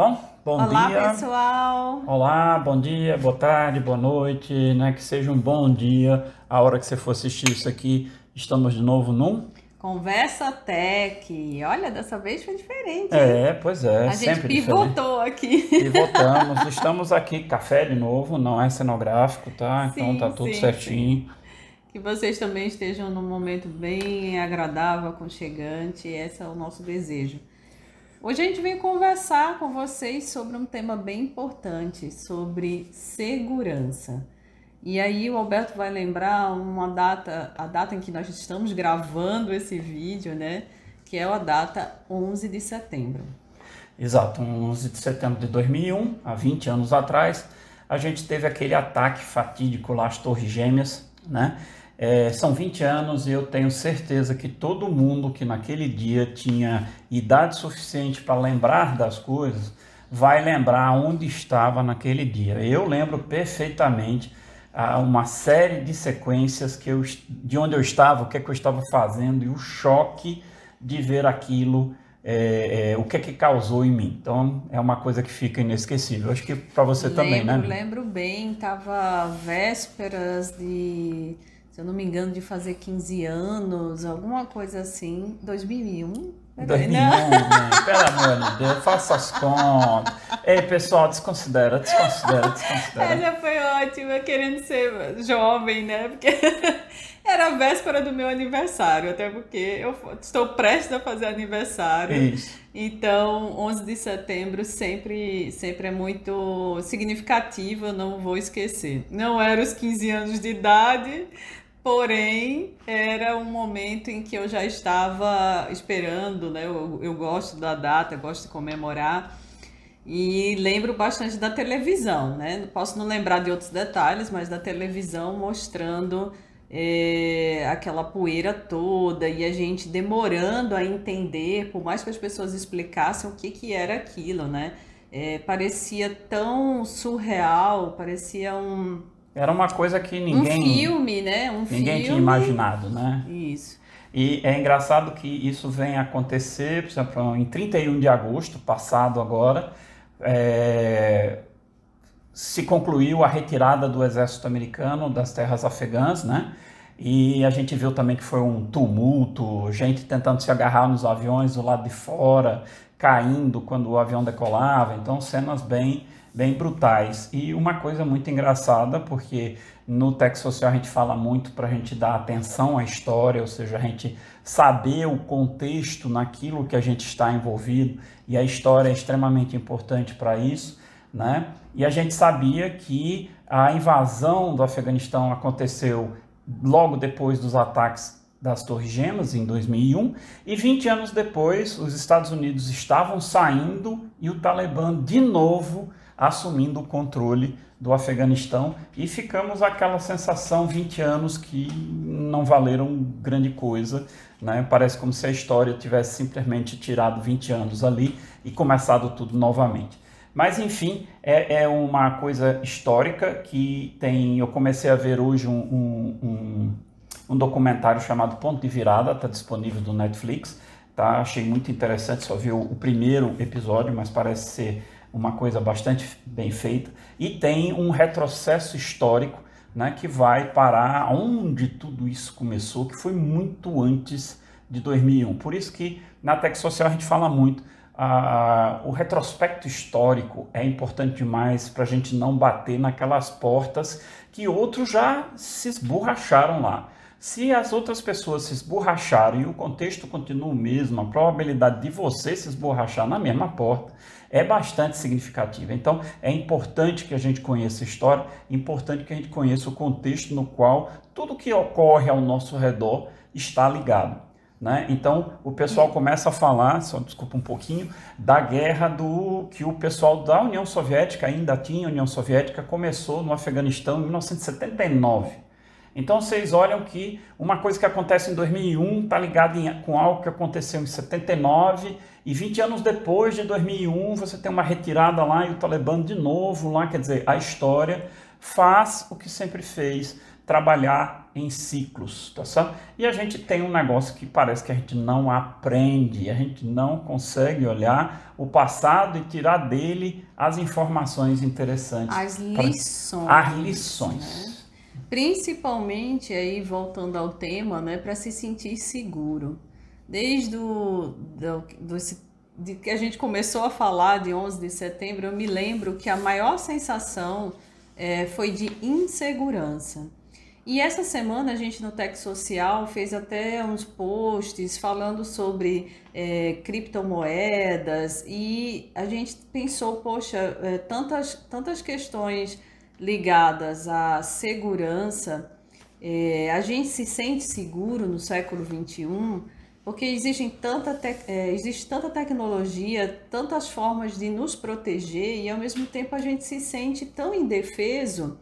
Bom, bom Olá, dia. pessoal. Olá, bom dia, boa tarde, boa noite, né? Que seja um bom dia. A hora que você for assistir isso aqui, estamos de novo num. Conversa Tech. Olha, dessa vez foi diferente. hein? É, pois é, A gente sempre diferente. pivotou aqui. Pivotamos, estamos aqui, café de novo, não é cenográfico, tá? Então Sim, tá tudo sim, certinho. Que vocês também estejam num momento bem agradável, aconchegante. Esse é o nosso desejo. Hoje a gente vem conversar com vocês sobre um tema bem importante, sobre segurança. E aí o Alberto vai lembrar uma data, a data em que nós estamos gravando esse vídeo, né? Que é a data 11 de setembro. Exato, 11 de setembro de 2001, há 20 anos atrás, a gente teve aquele ataque fatídico lá às Torres Gêmeas, né? É, são 20 anos e eu tenho certeza que todo mundo que naquele dia tinha idade suficiente para lembrar das coisas vai lembrar onde estava naquele dia. Eu lembro perfeitamente ah, uma série de sequências que eu, de onde eu estava, o que, é que eu estava fazendo e o choque de ver aquilo, é, é, o que é que causou em mim. Então é uma coisa que fica inesquecível. Acho que para você também, né? Lembro, lembro bem, tava vésperas de, se eu não me engano, de fazer 15 anos, alguma coisa assim, 2001. Peraí, 2001, não. né? pelo amor de Deus, faça as contas. Ei, pessoal, desconsidera, desconsidera, desconsidera. Essa foi ótima, querendo ser jovem, né? Porque era a véspera do meu aniversário, até porque eu estou prestes a fazer aniversário. Isso. Então, 11 de setembro sempre, sempre é muito significativo, eu não vou esquecer. Não era os 15 anos de idade, porém era um momento em que eu já estava esperando, né? Eu, eu gosto da data, gosto de comemorar. E lembro bastante da televisão, né? Posso não lembrar de outros detalhes, mas da televisão mostrando é, aquela poeira toda e a gente demorando a entender, por mais que as pessoas explicassem o que, que era aquilo, né? É, parecia tão surreal, parecia um, Era uma coisa que um ninguém, filme, né? Um ninguém tinha filme. imaginado, né? Isso. E é engraçado que isso vem acontecer, por exemplo, em 31 de agosto, passado agora, é, se concluiu a retirada do exército americano das terras afegãs, né? E a gente viu também que foi um tumulto, gente tentando se agarrar nos aviões do lado de fora, caindo quando o avião decolava, então cenas bem, bem brutais. E uma coisa muito engraçada, porque no Tech Social a gente fala muito para a gente dar atenção à história, ou seja, a gente saber o contexto naquilo que a gente está envolvido, e a história é extremamente importante para isso, né? E a gente sabia que a invasão do Afeganistão aconteceu logo depois dos ataques das Torres Gêmeas, em 2001, e 20 anos depois, os Estados Unidos estavam saindo e o Talibã, de novo, assumindo o controle do Afeganistão, e ficamos aquela sensação, 20 anos, que não valeram grande coisa, né? Parece como se a história tivesse simplesmente tirado 20 anos ali e começado tudo novamente. Mas enfim, é, é uma coisa histórica que tem. Eu comecei a ver hoje um, um, um, um documentário chamado Ponto de Virada, está disponível do Netflix. Tá? Achei muito interessante, só vi o, o primeiro episódio, mas parece ser uma coisa bastante bem feita. E tem um retrocesso histórico né, que vai parar onde tudo isso começou, que foi muito antes de 2001. Por isso que na Tech Social a gente fala muito ah, o retrospecto histórico é importante demais para a gente não bater naquelas portas que outros já se esborracharam lá. Se as outras pessoas se esborracharam e o contexto continua o mesmo, a probabilidade de você se esborrachar na mesma porta é bastante significativa. Então, é importante que a gente conheça a história, é importante que a gente conheça o contexto no qual tudo que ocorre ao nosso redor está ligado. Né? Então o pessoal começa a falar, só desculpa um pouquinho, da guerra do que o pessoal da União Soviética ainda tinha, a União Soviética começou no Afeganistão em 1979. Então vocês olham que uma coisa que acontece em 2001 está ligada em- com algo que aconteceu em 79 e 20 anos depois de 2001 você tem uma retirada lá e o Talibã de novo lá, quer dizer, a história faz o que sempre fez, trabalhar em ciclos, tá certo? E a gente tem um negócio que parece que a gente não aprende, a gente não consegue olhar o passado e tirar dele as informações interessantes. As lições. As lições. Né? Principalmente aí voltando ao tema, né, para se sentir seguro. Desde o do, do, de que a gente começou a falar de 11 de setembro, eu me lembro que a maior sensação é, foi de insegurança. E essa semana a gente no Tech Social fez até uns posts falando sobre é, criptomoedas e a gente pensou, poxa, é, tantas, tantas questões ligadas à segurança, é, a gente se sente seguro no século XXI porque existem tanta é, existe tanta tecnologia, tantas formas de nos proteger e ao mesmo tempo a gente se sente tão indefeso.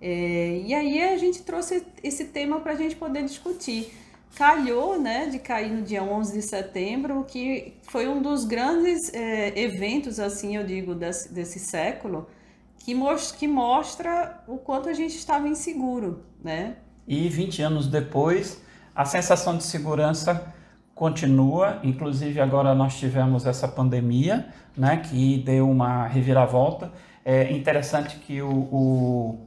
É, e aí a gente trouxe esse tema para a gente poder discutir. Calhou né, de cair no dia 11 de setembro, que foi um dos grandes é, eventos, assim eu digo, desse, desse século, que, most, que mostra o quanto a gente estava inseguro. Né? E 20 anos depois, a sensação de segurança continua, inclusive agora nós tivemos essa pandemia, né, que deu uma reviravolta. É interessante que o, o,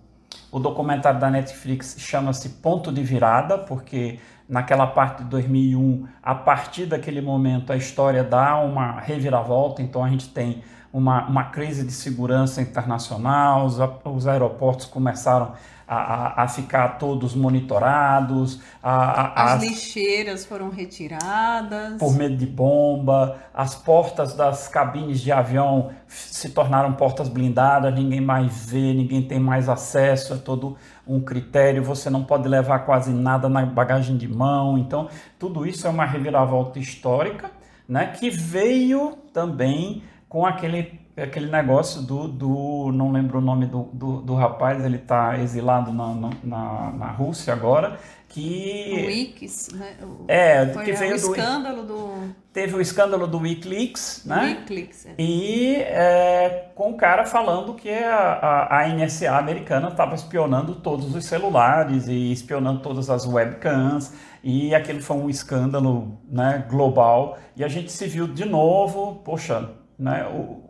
o documentário da Netflix chama-se Ponto de Virada, porque naquela parte de 2001, a partir daquele momento, a história dá uma reviravolta, então a gente tem uma, uma crise de segurança internacional, os, os aeroportos começaram a, a, ficar todos monitorados. A, as, as, lixeiras foram retiradas. Por medo de bomba. As portas das cabines de avião se tornaram portas blindadas, ninguém mais vê, ninguém tem mais acesso, é todo um critério. Você não pode levar quase nada na bagagem de mão. Então, tudo isso é uma reviravolta histórica né, que veio também com aquele aquele negócio do, do não lembro o nome do, do, do rapaz, ele está exilado na, na, na Rússia agora, que... O Wix, né? O, é, que veio o do... escândalo do... Teve o escândalo do Wikileaks, né? Wikileaks, é. E é, com o cara falando que a, a, a NSA americana estava espionando todos os celulares e espionando todas as webcams, e aquele foi um escândalo né, global, e a gente se viu de novo, poxa, né, o,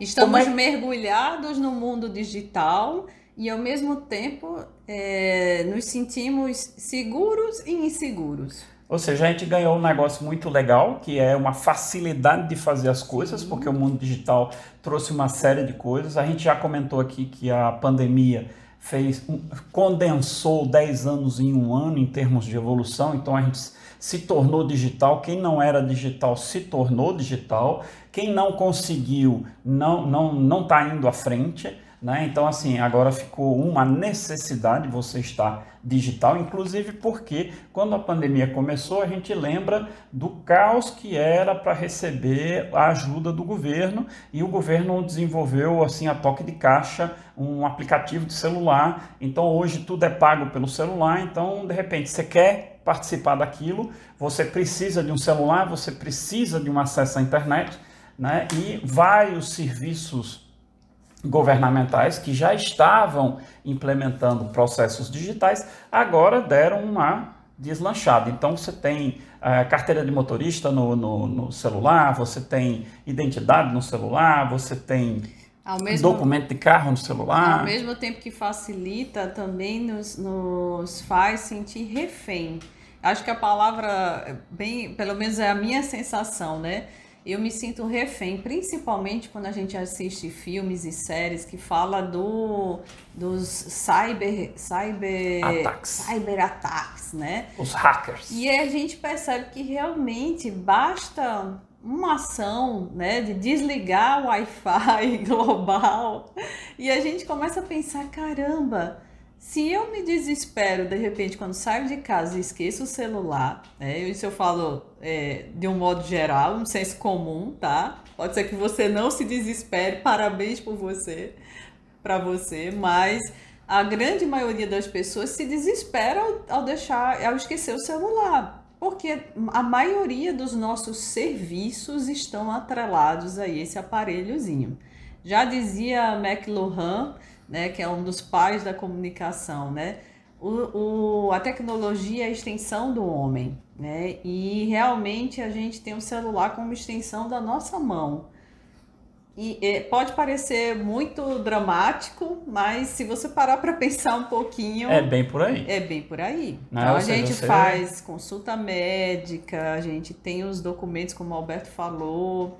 Estamos é... mergulhados no mundo digital e ao mesmo tempo é, nos sentimos seguros e inseguros. Ou seja, a gente ganhou um negócio muito legal, que é uma facilidade de fazer as coisas, porque o mundo digital trouxe uma série de coisas. A gente já comentou aqui que a pandemia fez condensou 10 anos em um ano em termos de evolução, então a gente se tornou digital, quem não era digital se tornou digital, quem não conseguiu não não não está indo à frente. Né? Então, assim, agora ficou uma necessidade você estar digital, inclusive porque quando a pandemia começou, a gente lembra do caos que era para receber a ajuda do governo e o governo desenvolveu, assim, a toque de caixa, um aplicativo de celular. Então, hoje tudo é pago pelo celular. Então, de repente, você quer participar daquilo, você precisa de um celular, você precisa de um acesso à internet, né? E vários serviços governamentais que já estavam implementando processos digitais, agora deram uma deslanchada. Então você tem uh, carteira de motorista no, no, no, celular, você tem identidade no celular, você tem mesmo, documento de carro no celular. Ao mesmo tempo que facilita, também nos, nos faz sentir refém. Acho que a palavra, bem, pelo menos é a minha sensação, né? Eu me sinto refém, principalmente quando a gente assiste filmes e séries que fala do dos cyber cyber ataques, cyber ataques, né? Os hackers. E a gente percebe que realmente basta uma ação, né, de desligar o Wi-Fi global e a gente começa a pensar, caramba, se eu me desespero, de repente, quando saio de casa e esqueço o celular, né? Isso eu falo é, de um modo geral, um senso comum, tá? Pode ser que você não se desespere, parabéns por você, para você, mas a grande maioria das pessoas se desespera ao, deixar, ao esquecer o celular, porque a maioria dos nossos serviços estão atrelados a esse aparelhozinho. Já dizia McLuhan, né, que é um dos pais da comunicação, né? o, o, a tecnologia é a extensão do homem, né? E realmente a gente tem o celular como extensão da nossa mão. E é, pode parecer muito dramático, mas se você parar para pensar um pouquinho. É bem por aí. É bem por aí. Não, então a gente você... faz consulta médica, a gente tem os documentos, como o Alberto falou.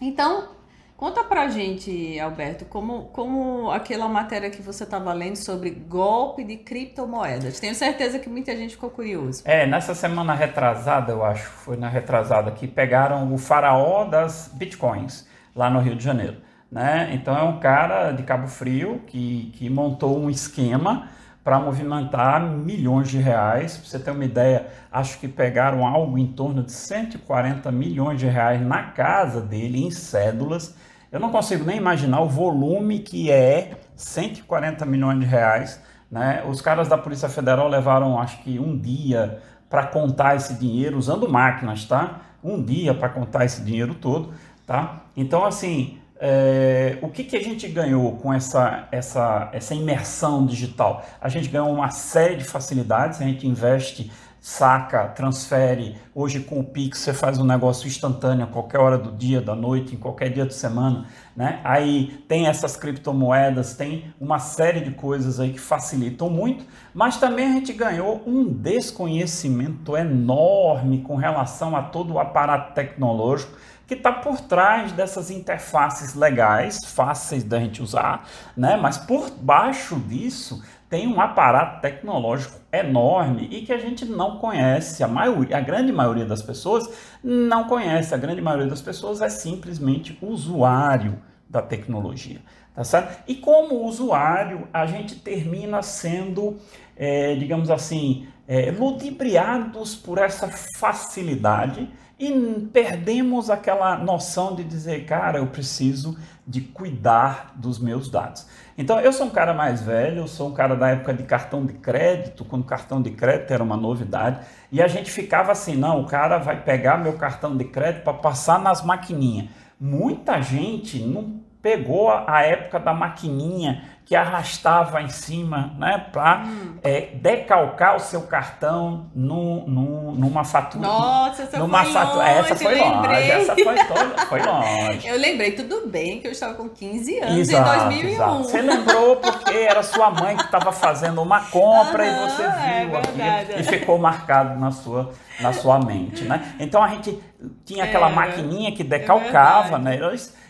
Então, Conta pra gente, Alberto, como, como aquela matéria que você estava lendo sobre golpe de criptomoedas. Tenho certeza que muita gente ficou curioso. É, nessa semana retrasada, eu acho, foi na retrasada, que pegaram o faraó das bitcoins lá no Rio de Janeiro. Né? Então é um cara de Cabo Frio que, que montou um esquema para movimentar milhões de reais. Para você ter uma ideia, acho que pegaram algo em torno de 140 milhões de reais na casa dele em cédulas eu não consigo nem imaginar o volume que é 140 milhões de reais. Né? Os caras da Polícia Federal levaram, acho que um dia para contar esse dinheiro usando máquinas, tá? Um dia para contar esse dinheiro todo, tá? Então, assim, é, o que, que a gente ganhou com essa, essa, essa imersão digital? A gente ganhou uma série de facilidades, a gente investe saca, transfere. Hoje com o Pix você faz um negócio instantâneo a qualquer hora do dia, da noite, em qualquer dia de semana, né? Aí tem essas criptomoedas, tem uma série de coisas aí que facilitam muito, mas também a gente ganhou um desconhecimento enorme com relação a todo o aparato tecnológico que está por trás dessas interfaces legais, fáceis da gente usar, né? Mas por baixo disso tem um aparato tecnológico enorme e que a gente não conhece. A, maioria, a grande maioria das pessoas não conhece. A grande maioria das pessoas é simplesmente usuário da tecnologia. Tá certo? E como usuário, a gente termina sendo, é, digamos assim, é, ludibriados por essa facilidade e perdemos aquela noção de dizer, cara, eu preciso de cuidar dos meus dados. Então, eu sou um cara mais velho, eu sou um cara da época de cartão de crédito, quando cartão de crédito era uma novidade, e a gente ficava assim, não, o cara vai pegar meu cartão de crédito para passar nas maquininhas. Muita gente não pegou a época da maquininha que arrastava em cima, né, para hum. é, decalcar o seu cartão no, no, numa fatura. Nossa, essa numa foi fatura, longe, essa foi longe, essa foi, toda, foi longe. Eu lembrei, tudo bem, que eu estava com 15 anos exato, em 2001. Exato. Você lembrou porque era sua mãe que estava fazendo uma compra uhum, e você é viu é aquilo e ficou marcado na sua, na sua mente, né? Então a gente tinha aquela maquininha que decalcava, é né?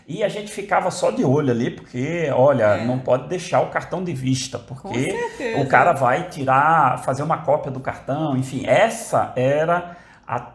E a gente ficava só de olho ali, porque, olha, é. não pode deixar o cartão de vista, porque o cara vai tirar, fazer uma cópia do cartão, enfim, essa era a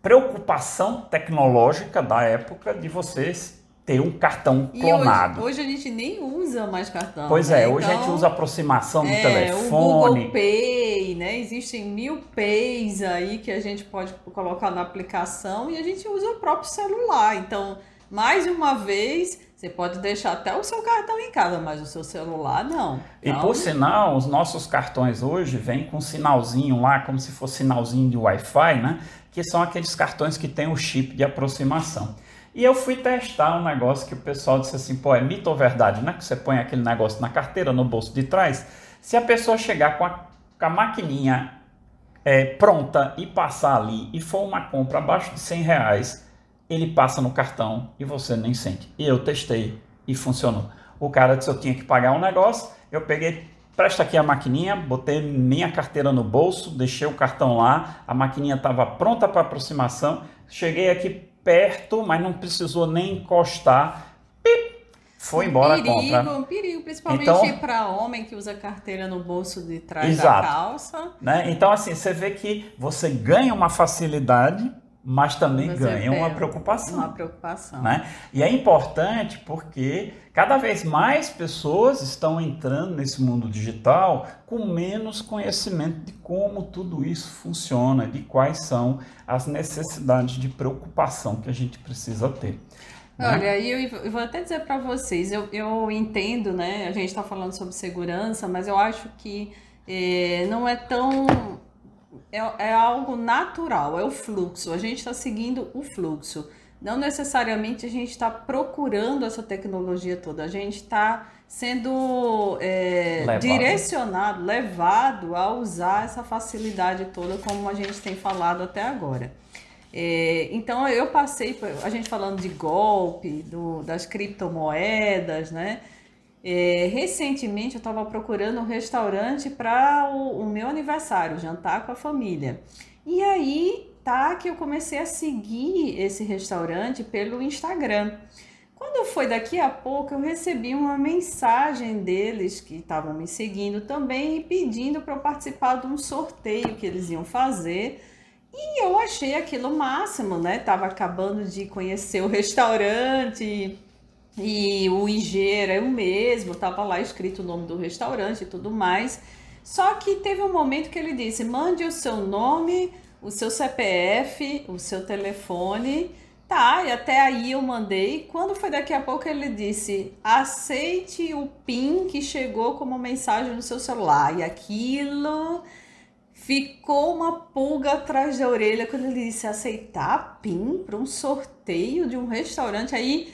preocupação tecnológica da época de vocês ter um cartão clonado. Hoje, hoje, a gente nem usa mais cartão. Pois é, né? hoje então, a gente então, usa aproximação do é, telefone. O Google Pay, né? Existem mil Pays aí que a gente pode colocar na aplicação e a gente usa o próprio celular. Então, mais uma vez, você pode deixar até o seu cartão em casa, mas o seu celular não. Então... E por sinal, os nossos cartões hoje vêm com um sinalzinho lá, como se fosse sinalzinho de Wi-Fi, né? Que são aqueles cartões que tem o chip de aproximação. E eu fui testar um negócio que o pessoal disse assim, pô, é mito ou verdade, né? Que você põe aquele negócio na carteira, no bolso de trás. Se a pessoa chegar com a, com a maquininha é, pronta e passar ali e for uma compra abaixo de 100 reais, ele passa no cartão e você nem sente. E eu testei e funcionou. O cara disse eu tinha que pagar um negócio, eu peguei, presta aqui a maquininha, botei minha carteira no bolso, deixei o cartão lá, a maquininha estava pronta para aproximação, cheguei aqui perto, mas não precisou nem encostar, pip, foi embora perigo, a compra. Um perigo, principalmente então, para homem que usa carteira no bolso de trás exato, da calça. Né? Então, assim, você vê que você ganha uma facilidade mas também Você ganha uma preocupação. Uma preocupação. Né? E é importante porque cada vez mais pessoas estão entrando nesse mundo digital com menos conhecimento de como tudo isso funciona, de quais são as necessidades de preocupação que a gente precisa ter. Né? Olha, eu vou até dizer para vocês, eu, eu entendo, né? A gente está falando sobre segurança, mas eu acho que é, não é tão é, é algo natural, é o fluxo. A gente está seguindo o fluxo. Não necessariamente a gente está procurando essa tecnologia toda, a gente está sendo é, levado. direcionado, levado a usar essa facilidade toda, como a gente tem falado até agora. É, então eu passei, a gente falando de golpe, do, das criptomoedas, né? É, recentemente eu estava procurando um restaurante para o, o, meu aniversário, jantar com a família. E aí tá que eu comecei a seguir esse restaurante pelo Instagram. Quando foi daqui a pouco, eu recebi uma mensagem deles que estavam me seguindo também e pedindo para eu participar de um sorteio que eles iam fazer. E eu achei aquilo máximo, né? Tava acabando de conhecer o restaurante e o IG era o mesmo, tava lá escrito o nome do restaurante e tudo mais. Só que teve um momento que ele disse: mande o seu nome, o seu CPF, o seu telefone Tá, e até aí eu mandei. Quando foi daqui a pouco ele disse: aceite o PIN que chegou como mensagem no seu celular. E aquilo ficou uma pulga atrás da orelha quando ele disse aceitar PIN para um sorteio de um restaurante. Aí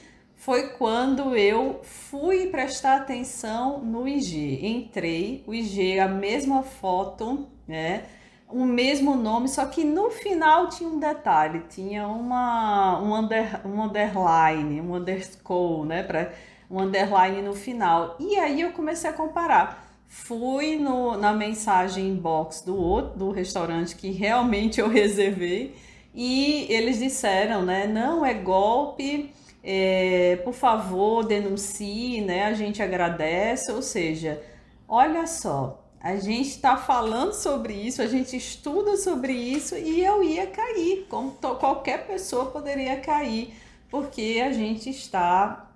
foi quando eu fui prestar atenção no IG. Entrei, o IG, a mesma foto, né? o mesmo nome, só que no final tinha um detalhe, tinha uma, um, under, um underline, um underscore, né? Pra, um underline no final. E aí eu comecei a comparar. Fui no, na mensagem inbox do outro, do restaurante que realmente eu reservei, e eles disseram, né? Não é golpe, é, por favor, denuncie, né? A gente agradece. Ou seja, olha só, a gente está falando sobre isso, a gente estuda sobre isso e eu ia cair, como qualquer pessoa poderia cair, porque a gente está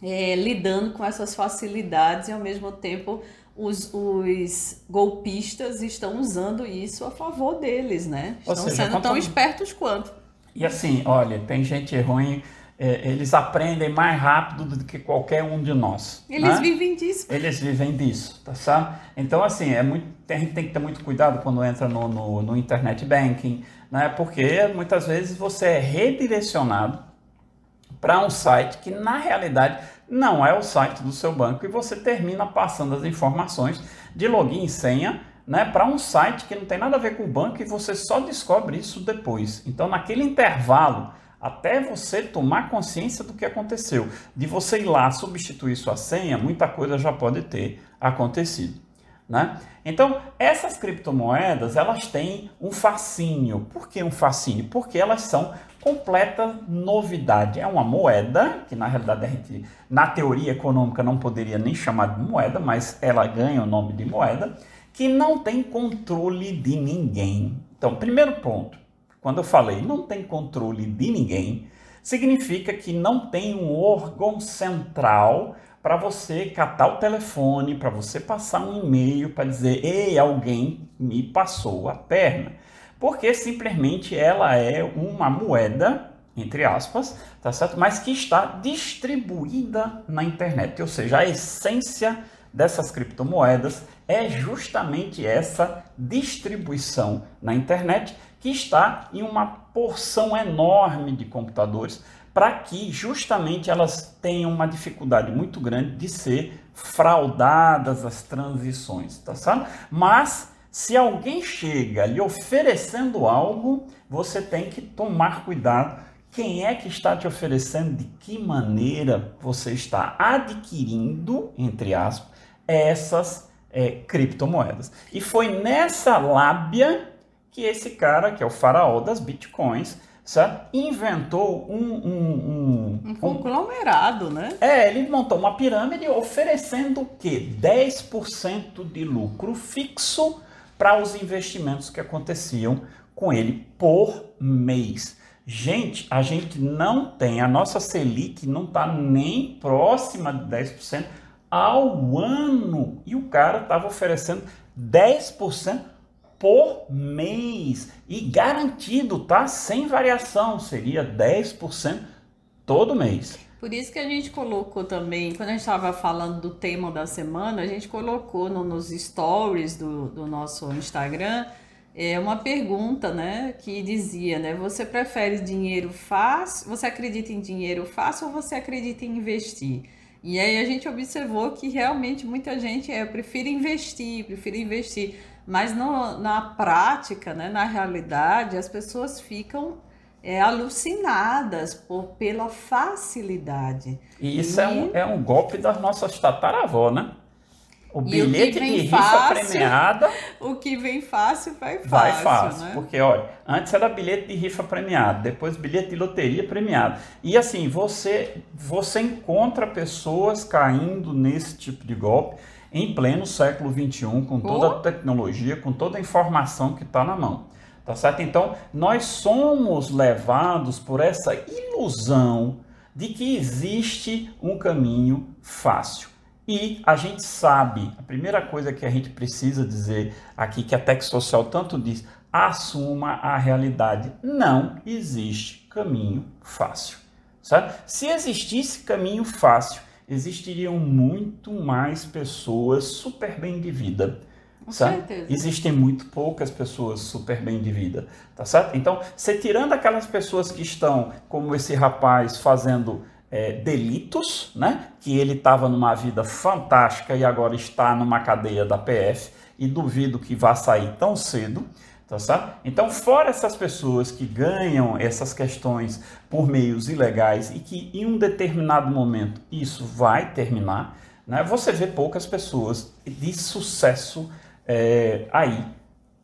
é, lidando com essas facilidades e ao mesmo tempo os, os, golpistas estão usando isso a favor deles, né? Estão seja, sendo tão espertos quanto. E assim, olha, tem gente ruim é, eles aprendem mais rápido do que qualquer um de nós. Eles né? vivem disso. Eles vivem disso, tá certo? Então, assim, é muito, a gente tem que ter muito cuidado quando entra no, no, no internet banking, né? Porque muitas vezes você é redirecionado para um site que na realidade não é o site do seu banco e você termina passando as informações de login e senha né, para um site que não tem nada a ver com o banco e você só descobre isso depois. Então, naquele intervalo até você tomar consciência do que aconteceu. De você ir lá substituir sua senha, muita coisa já pode ter acontecido. Né? Então, essas criptomoedas, elas têm um fascínio. Por que um fascínio? Porque elas são completa novidade. É uma moeda, que na realidade a gente, na teoria econômica, não poderia nem chamar de moeda, mas ela ganha o nome de moeda, que não tem controle de ninguém. Então, primeiro ponto, quando eu falei não tem controle de ninguém, significa que não tem um órgão central para você catar o telefone, para você passar um e-mail para dizer, ei, alguém me passou a perna. Porque simplesmente ela é uma moeda, entre aspas, tá certo? Mas que está distribuída na internet. Ou seja, a essência dessas criptomoedas é justamente essa distribuição na internet que está em uma porção enorme de computadores para que justamente elas tenham uma dificuldade muito grande de ser fraudadas as transições, tá certo? Mas se alguém chega lhe oferecendo algo, você tem que tomar cuidado. Quem é que está te oferecendo? De que maneira você está adquirindo, entre aspas, essas é, criptomoedas? E foi nessa lábia que esse cara, que é o faraó das bitcoins, sabe, inventou um... Um, um, um conglomerado, um, né? É, ele montou uma pirâmide oferecendo o quê? 10% de lucro fixo para os investimentos que aconteciam com ele por mês. Gente, a gente não tem, a nossa Selic não está nem próxima de 10% ao ano. E o cara estava oferecendo 10% por mês e garantido, tá? Sem variação, seria 10% todo mês. Por isso que a gente colocou também, quando a gente estava falando do tema da semana, a gente colocou no, nos stories do, do nosso Instagram é, uma pergunta, né, que dizia, né, você prefere dinheiro fácil, você acredita em dinheiro fácil ou você acredita em investir? E aí a gente observou que realmente muita gente é, prefere investir, prefere investir. Mas no, na prática, né, na realidade, as pessoas ficam é, alucinadas por, pela facilidade. E isso e... É, um, é um golpe das nossas tataravó, né? O bilhete o de rifa fácil, premiada. O que vem fácil vai fácil. Vai fácil, né? porque olha, antes era bilhete de rifa premiado, depois bilhete de loteria premiado. E assim, você, você encontra pessoas caindo nesse tipo de golpe em pleno século XXI, com toda a tecnologia, com toda a informação que está na mão. Tá certo? Então, nós somos levados por essa ilusão de que existe um caminho fácil. E a gente sabe, a primeira coisa que a gente precisa dizer aqui, que a Tech Social tanto diz, assuma a realidade. Não existe caminho fácil. Sabe? Se existisse caminho fácil, existiriam muito mais pessoas super bem de vida. Com certeza. Existem muito poucas pessoas super bem de vida, tá certo? Então, você tirando aquelas pessoas que estão, como esse rapaz, fazendo é, delitos, né? Que ele estava numa vida fantástica e agora está numa cadeia da PF e duvido que vá sair tão cedo. Tá certo? Então, fora essas pessoas que ganham essas questões por meios ilegais e que em um determinado momento isso vai terminar, né? você vê poucas pessoas de sucesso é, aí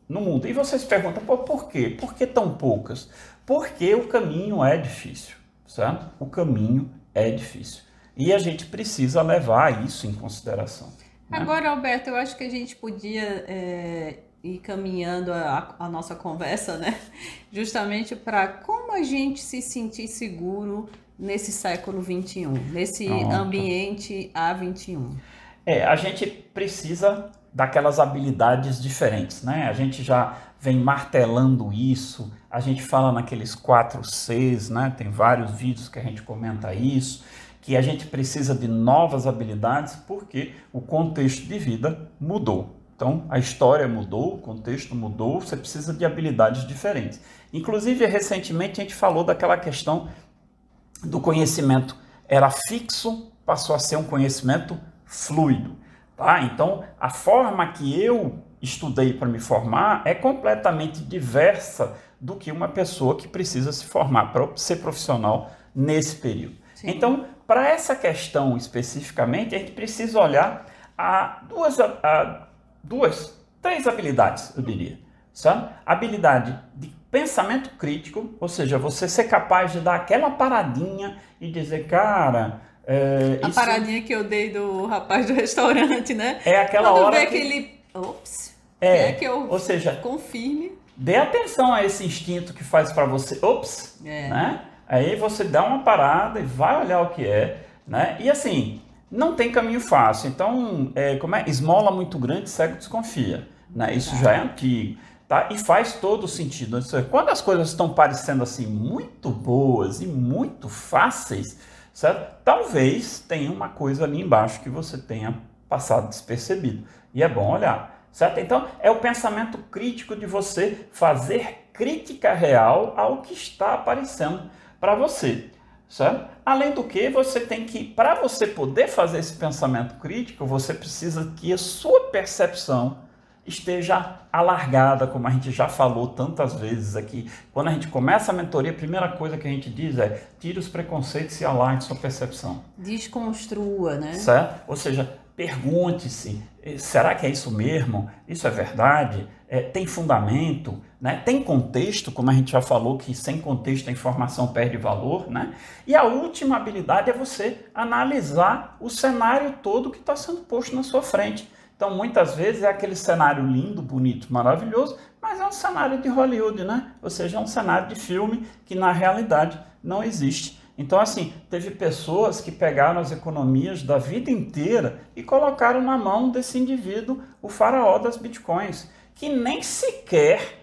no mundo. E você se pergunta, por quê? Por que tão poucas? Porque o caminho é difícil certo? O caminho é difícil. E a gente precisa levar isso em consideração. Né? Agora, Alberto, eu acho que a gente podia é, ir caminhando a, a, nossa conversa, né? Justamente para como a gente se sentir seguro nesse século XXI, nesse Pronto. ambiente A21. É, a gente precisa daquelas habilidades diferentes, né? A gente já vem martelando isso, a gente fala naqueles quatro Cs, né? Tem vários vídeos que a gente comenta isso, que a gente precisa de novas habilidades porque o contexto de vida mudou. Então, a história mudou, o contexto mudou, você precisa de habilidades diferentes. Inclusive, recentemente a gente falou daquela questão do conhecimento era fixo, passou a ser um conhecimento fluido. Tá? Então, a forma que eu estudei para me formar é completamente diversa do que uma pessoa que precisa se formar para ser profissional nesse período. Sim. Então, para essa questão especificamente, a gente precisa olhar a duas, a duas, três habilidades, eu diria. Sabe? Habilidade de pensamento crítico, ou seja, você ser capaz de dar aquela paradinha e dizer, cara, é, a isso... paradinha que eu dei do rapaz do restaurante, né? É aquela Quando hora. Vê que... aquele. Ops! É, é que eu ou seja, confirme. Dê atenção a esse instinto que faz para você. Ops! É. Né? Aí você dá uma parada e vai olhar o que é. Né? E assim, não tem caminho fácil. Então, é, como é? Esmola muito grande, cego desconfia. Né? Isso já é antigo. Tá? E faz todo sentido. Quando as coisas estão parecendo assim muito boas e muito fáceis, certo? Talvez tenha uma coisa ali embaixo que você tenha passado despercebido. E é bom olhar, certo? Então, é o pensamento crítico de você fazer crítica real ao que está aparecendo para você, certo? Além do que, você tem que, para você poder fazer esse pensamento crítico, você precisa que a sua percepção esteja alargada, como a gente já falou tantas vezes aqui. Quando a gente começa a mentoria, a primeira coisa que a gente diz é tire os preconceitos e alargue sua percepção. Desconstrua, né? Certo? Ou seja, pergunte-se, eh, será que é isso mesmo? Isso é verdade? É, tem fundamento? Né? Tem contexto, como a gente já falou, que sem contexto a informação perde valor. Né? E a última habilidade é você analisar o cenário todo que está sendo posto na sua frente. Então, muitas vezes é aquele cenário lindo, bonito, maravilhoso, mas é um cenário de Hollywood, né? Ou seja, é um cenário de filme que na realidade não existe. Então, assim, teve pessoas que pegaram as economias da vida inteira e colocaram na mão desse indivíduo o faraó das bitcoins, que nem sequer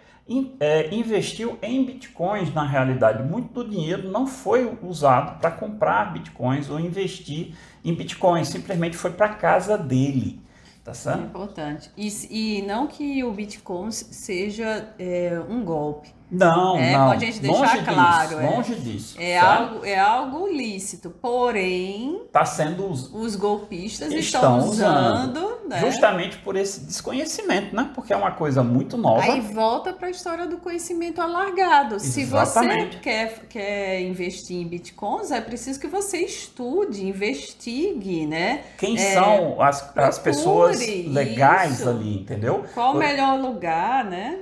é, investiu em bitcoins na realidade. Muito do dinheiro não foi usado para comprar bitcoins ou investir em bitcoins, simplesmente foi para casa dele. Tá certo? É importante. E, e não que o Bitcoin seja é, um golpe. Não, é, não. Pra gente deixar longe claro. Disso, é, longe disso. É algo, é algo lícito, porém. Está sendo us... Os golpistas estão, estão usando. né? Justamente por esse desconhecimento, né? Porque é uma coisa muito nova. Aí volta para a história do conhecimento alargado. Exatamente. Se você quer, quer investir em bitcoins, é preciso que você estude, investigue, né? Quem É, são as, as pessoas legais isso. ali, entendeu? Qual o melhor lugar, né?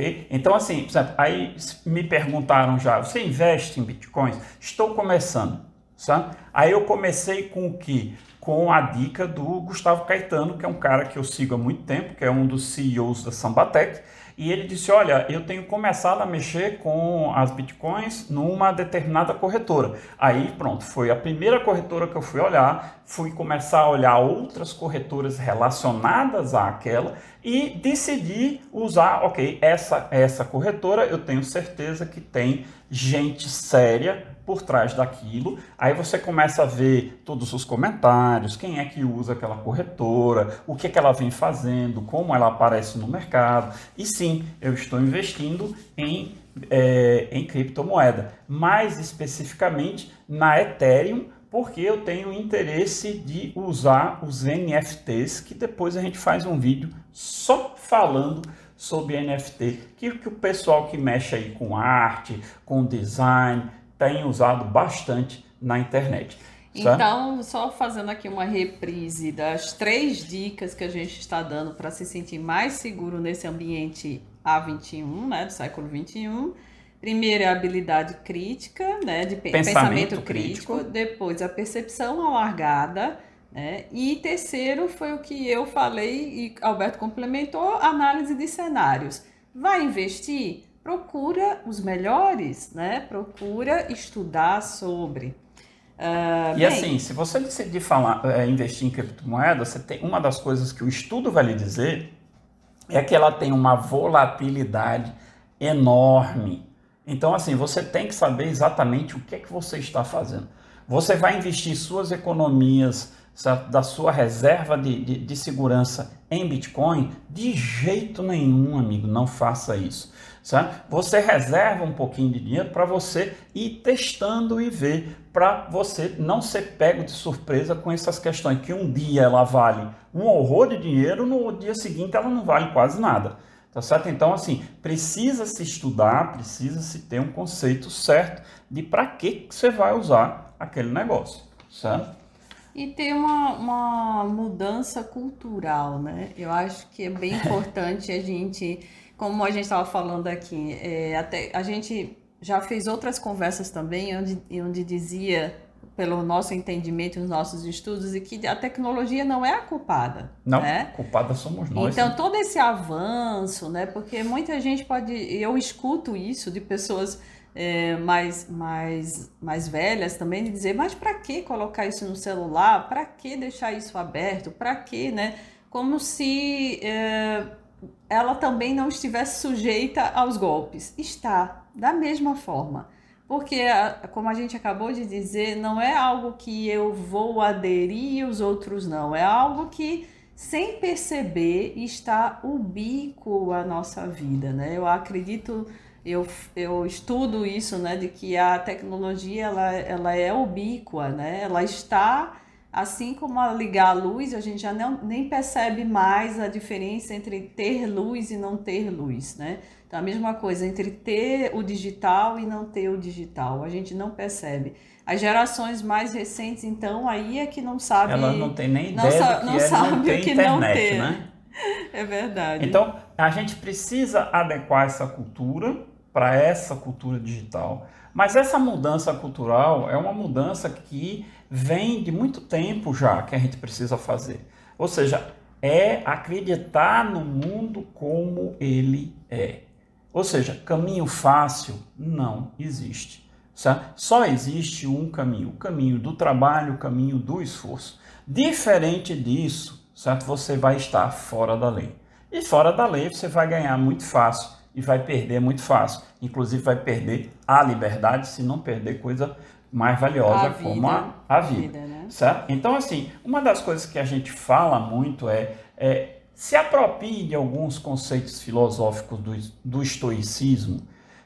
Ok? Então, assim, por exemplo, aí me perguntaram já, você investe em bitcoins? Estou começando, sabe? Aí eu comecei com o que? Com a dica do Gustavo Caetano, que é um cara que eu sigo há muito tempo, que é um dos CEOs da Sambatec, e ele disse, olha, eu tenho começado a mexer com as bitcoins numa determinada corretora. Aí, pronto, foi a primeira corretora que eu fui olhar, fui começar a olhar outras corretoras relacionadas àquela e decidi usar, ok, essa, essa corretora eu tenho certeza que tem gente séria por trás daquilo. Aí você começa a ver todos os comentários, quem é que usa aquela corretora, o que, é que ela vem fazendo, como ela aparece no mercado. E sim, eu estou investindo em, é, em criptomoeda, mais especificamente na Ethereum, porque eu tenho interesse de usar os NFTs, que depois a gente faz um vídeo só falando sobre NFT, que, que o pessoal que mexe aí com arte, com design, tem usado bastante na internet. Então, só fazendo aqui uma reprise das três dicas que a gente está dando para se sentir mais seguro nesse ambiente A21, né, do século 21. Primeiro é a habilidade crítica, né, de pe- Pensamento pensamento, crítico. crítico. Depois a percepção alargada, né? E terceiro foi o que eu falei e Alberto complementou, análise de cenários. Vai investir? Procura os melhores, né? Procura estudar sobre. Ah, E bem, assim, se você decidir falar, é, investir em criptomoeda, você tem uma das coisas que o estudo vai lhe dizer é que ela tem uma volatilidade enorme. Então, assim, você tem que saber exatamente o que é que você está fazendo. Você vai investir suas economias certo? da sua reserva de, de, de segurança em Bitcoin? De jeito nenhum, amigo, não faça isso. Certo? Você reserva um pouquinho de dinheiro para você ir testando e ver, para você não ser pego de surpresa com essas questões, que um dia ela vale um horror de dinheiro, no dia seguinte ela não vale quase nada. Tá certo? Então, assim, precisa se estudar, precisa se ter um conceito certo de para que que você vai usar aquele negócio, certo? E ter uma, uma mudança cultural, né? Eu acho que é bem importante a gente, como a gente estava falando aqui, é, até, a gente já fez outras conversas também, onde, onde dizia, pelo nosso entendimento, os nossos estudos, e que a tecnologia não é a culpada. Não, né? culpada somos nós. Então, né? todo esse avanço, né? Porque muita gente pode. Eu escuto isso de pessoas é, mais, mais, mais velhas também, de dizer: mas para que colocar isso no celular? Para que deixar isso aberto? Para que, né? Como se é, ela também não estivesse sujeita aos golpes. Está, da mesma forma. Porque, como a gente acabou de dizer, não é algo que eu vou aderir e os outros não. É algo que, sem perceber, está ubíquo à nossa vida, né? Eu acredito, eu, eu estudo isso, né? De que a tecnologia, ela, ela é ubíqua, né? Ela está... Assim como a ligar a luz, a gente já não, nem percebe mais a diferença entre ter luz e não ter luz, né? Então, a mesma coisa entre ter o digital e não ter o digital, a gente não percebe. As gerações mais recentes, então, aí é que não sabe. Ela não tem nem não ideia sa- não é sabe não ter o que não internet, ter. né? É verdade. Então, a gente precisa adequar essa cultura para essa cultura digital. Mas essa mudança cultural é uma mudança que vem de muito tempo já que a gente precisa fazer. Ou seja, é acreditar no mundo como ele é. Ou seja, caminho fácil não existe. certo? Só existe um caminho, o caminho do trabalho, o caminho do esforço. Diferente disso, certo? Você vai estar fora da lei. E fora da lei você vai ganhar muito fácil e vai perder muito fácil. Inclusive vai perder a liberdade, se não perder coisa mais valiosa A como vida. a, a vida. né? Certo? Então, assim, uma das coisas que a gente fala muito é, é se aproprie de alguns conceitos filosóficos do, do estoicismo,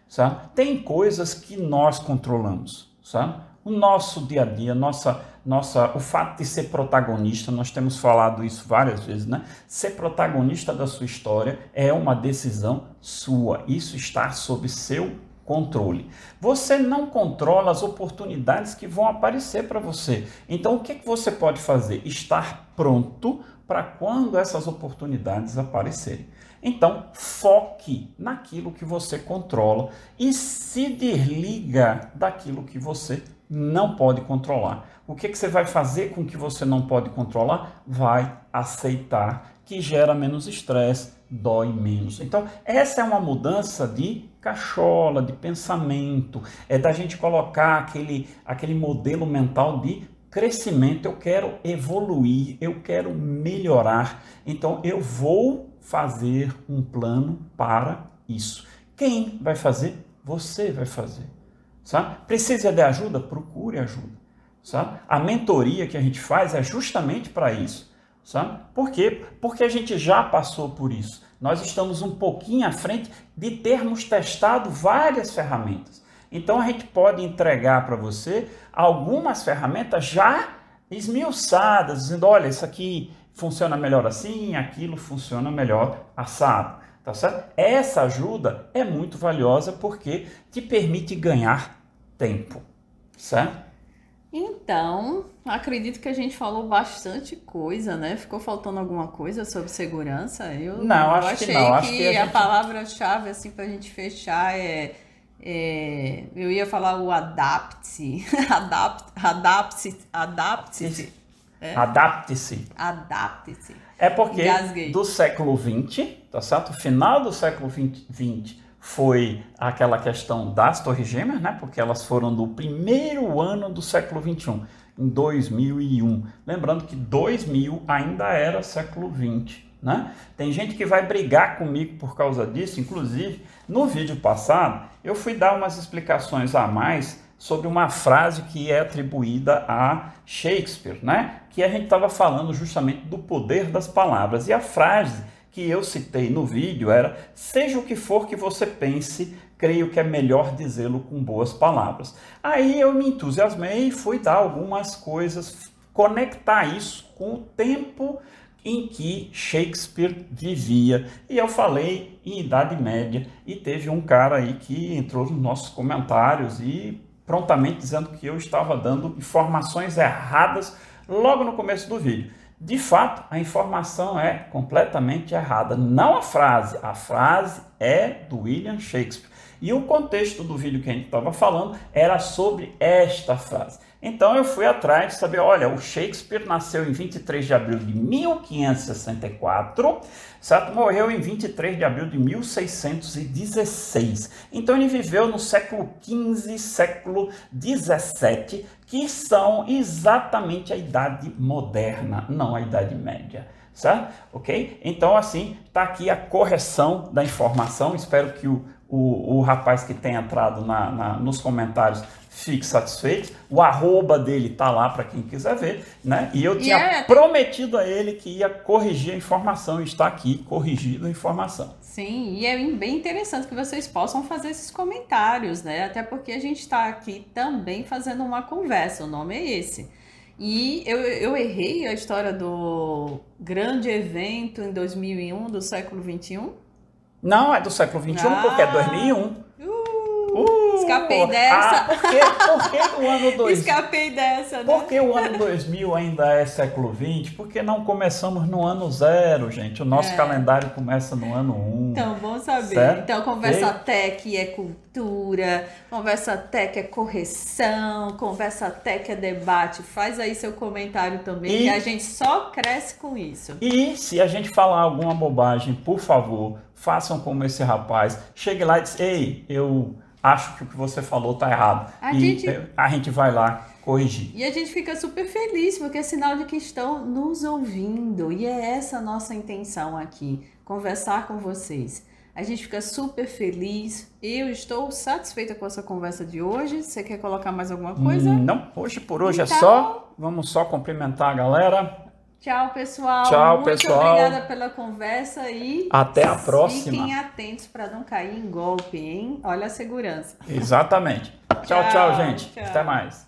Sabe? Tem coisas que nós controlamos. Sabe? O nosso dia a dia, nossa, nossa, o fato de ser protagonista, nós temos falado isso várias vezes, né? Ser protagonista da sua história é uma decisão sua. Isso está sob seu controle. Você não controla as oportunidades que vão aparecer para você. Então, o que, que você pode fazer? Estar pronto para quando essas oportunidades aparecerem. Então, foque naquilo que você controla e se desliga daquilo que você não pode controlar. O que, que você vai fazer com o que você não pode controlar? Vai aceitar, que gera menos estresse, dói menos. Então, essa é uma mudança de cachola, de pensamento, é da gente colocar aquele, aquele modelo mental de crescimento. Eu quero evoluir, eu quero melhorar. Então, eu vou fazer um plano para isso. Quem vai fazer? Você vai fazer. Sabe? Precisa de ajuda? Procure ajuda. Sabe? A mentoria que a gente faz é justamente para isso. Sabe? Por quê? Porque a gente já passou por isso. Nós estamos um pouquinho à frente de termos testado várias ferramentas. Então a gente pode entregar para você algumas ferramentas já esmiuçadas, dizendo: olha, isso aqui funciona melhor assim, aquilo funciona melhor assado. Tá certo? Essa ajuda é muito valiosa porque te permite ganhar tempo, certo? Então, acredito que a gente falou bastante coisa, né? Ficou faltando alguma coisa sobre segurança? Eu não, acho achei que não. Acho que, que a, a gente... palavra-chave assim para a gente fechar é, é, eu ia falar o adapte-se, adapt, adapte-se, adapte-se. É? Adapte-se. Adapte-se. É porque Gasguei. do século XX, tá certo? O final do século XX foi aquela questão das Torres Gêmeas, né? Porque elas foram do primeiro ano do século XXI, em 2001. Lembrando que 2000 ainda era século XX, né? Tem gente que vai brigar comigo por causa disso, inclusive no vídeo passado eu fui dar umas explicações a mais sobre uma frase que é atribuída a Shakespeare, né? Que a gente estava falando justamente do poder das palavras. E a frase que eu citei no vídeo era: seja o que for que você pense, creio que é melhor dizê-lo com boas palavras. Aí eu me entusiasmei e fui dar algumas coisas, conectar isso com o tempo em que Shakespeare vivia. E eu falei em Idade Média e teve um cara aí que entrou nos nossos comentários e prontamente dizendo que eu estava dando informações erradas logo no começo do vídeo. De fato, a informação é completamente errada. Não a frase, a frase é do William Shakespeare. E o contexto do vídeo que a gente estava falando era sobre esta frase. Então eu fui atrás de saber, olha, o Shakespeare nasceu em 23 de abril de 1564, certo? Morreu em 23 de abril de 1616. Então ele viveu no século XV, século XVII, que são exatamente a idade moderna, não a idade média certo? Ok? Então, assim, está aqui a correção da informação. Espero que o, o, o rapaz que tem entrado na, na, nos comentários fique satisfeito. O arroba dele tá lá para quem quiser ver, né? E eu tinha yeah. É prometido a ele que ia corrigir a informação e está aqui corrigindo a informação. Sim, e é bem interessante que vocês possam fazer esses comentários, né? Até porque a gente está aqui também fazendo uma conversa, o nome é esse. E eu, eu errei a história do grande evento em 2001 do século 21? Não, é do século 21 ah. porque é 2001. Escapei dessa. Ah, por, que, por que o ano 2000? Escapei dessa, né? Por que o ano 2000 ainda é século 20? Porque não começamos no ano zero, gente. O nosso é. calendário começa no ano 1. Então, bom saber. Certo? Então, conversa e... tech é cultura, conversa tech é correção, conversa tech é debate. Faz aí seu comentário também, e... que a gente só cresce com isso. E se a gente falar alguma bobagem, por favor, façam como esse rapaz. Chegue lá e diz, ei, eu acho que o que você falou está errado. A e gente... a gente vai lá corrigir. E a gente fica super feliz, porque é sinal de que estão nos ouvindo. E é essa a nossa intenção aqui, conversar com vocês. A gente fica super feliz. Eu estou satisfeita com essa conversa de hoje. Você quer colocar mais alguma coisa? Não, hoje por hoje é então... é só. Vamos só cumprimentar a galera. Tchau, pessoal. Tchau, Muito pessoal. obrigada pela conversa e Até a próxima. fiquem atentos para não cair em golpe, hein? Olha a segurança. Exatamente. Tchau, tchau, Tchau, gente. tchau. Até mais.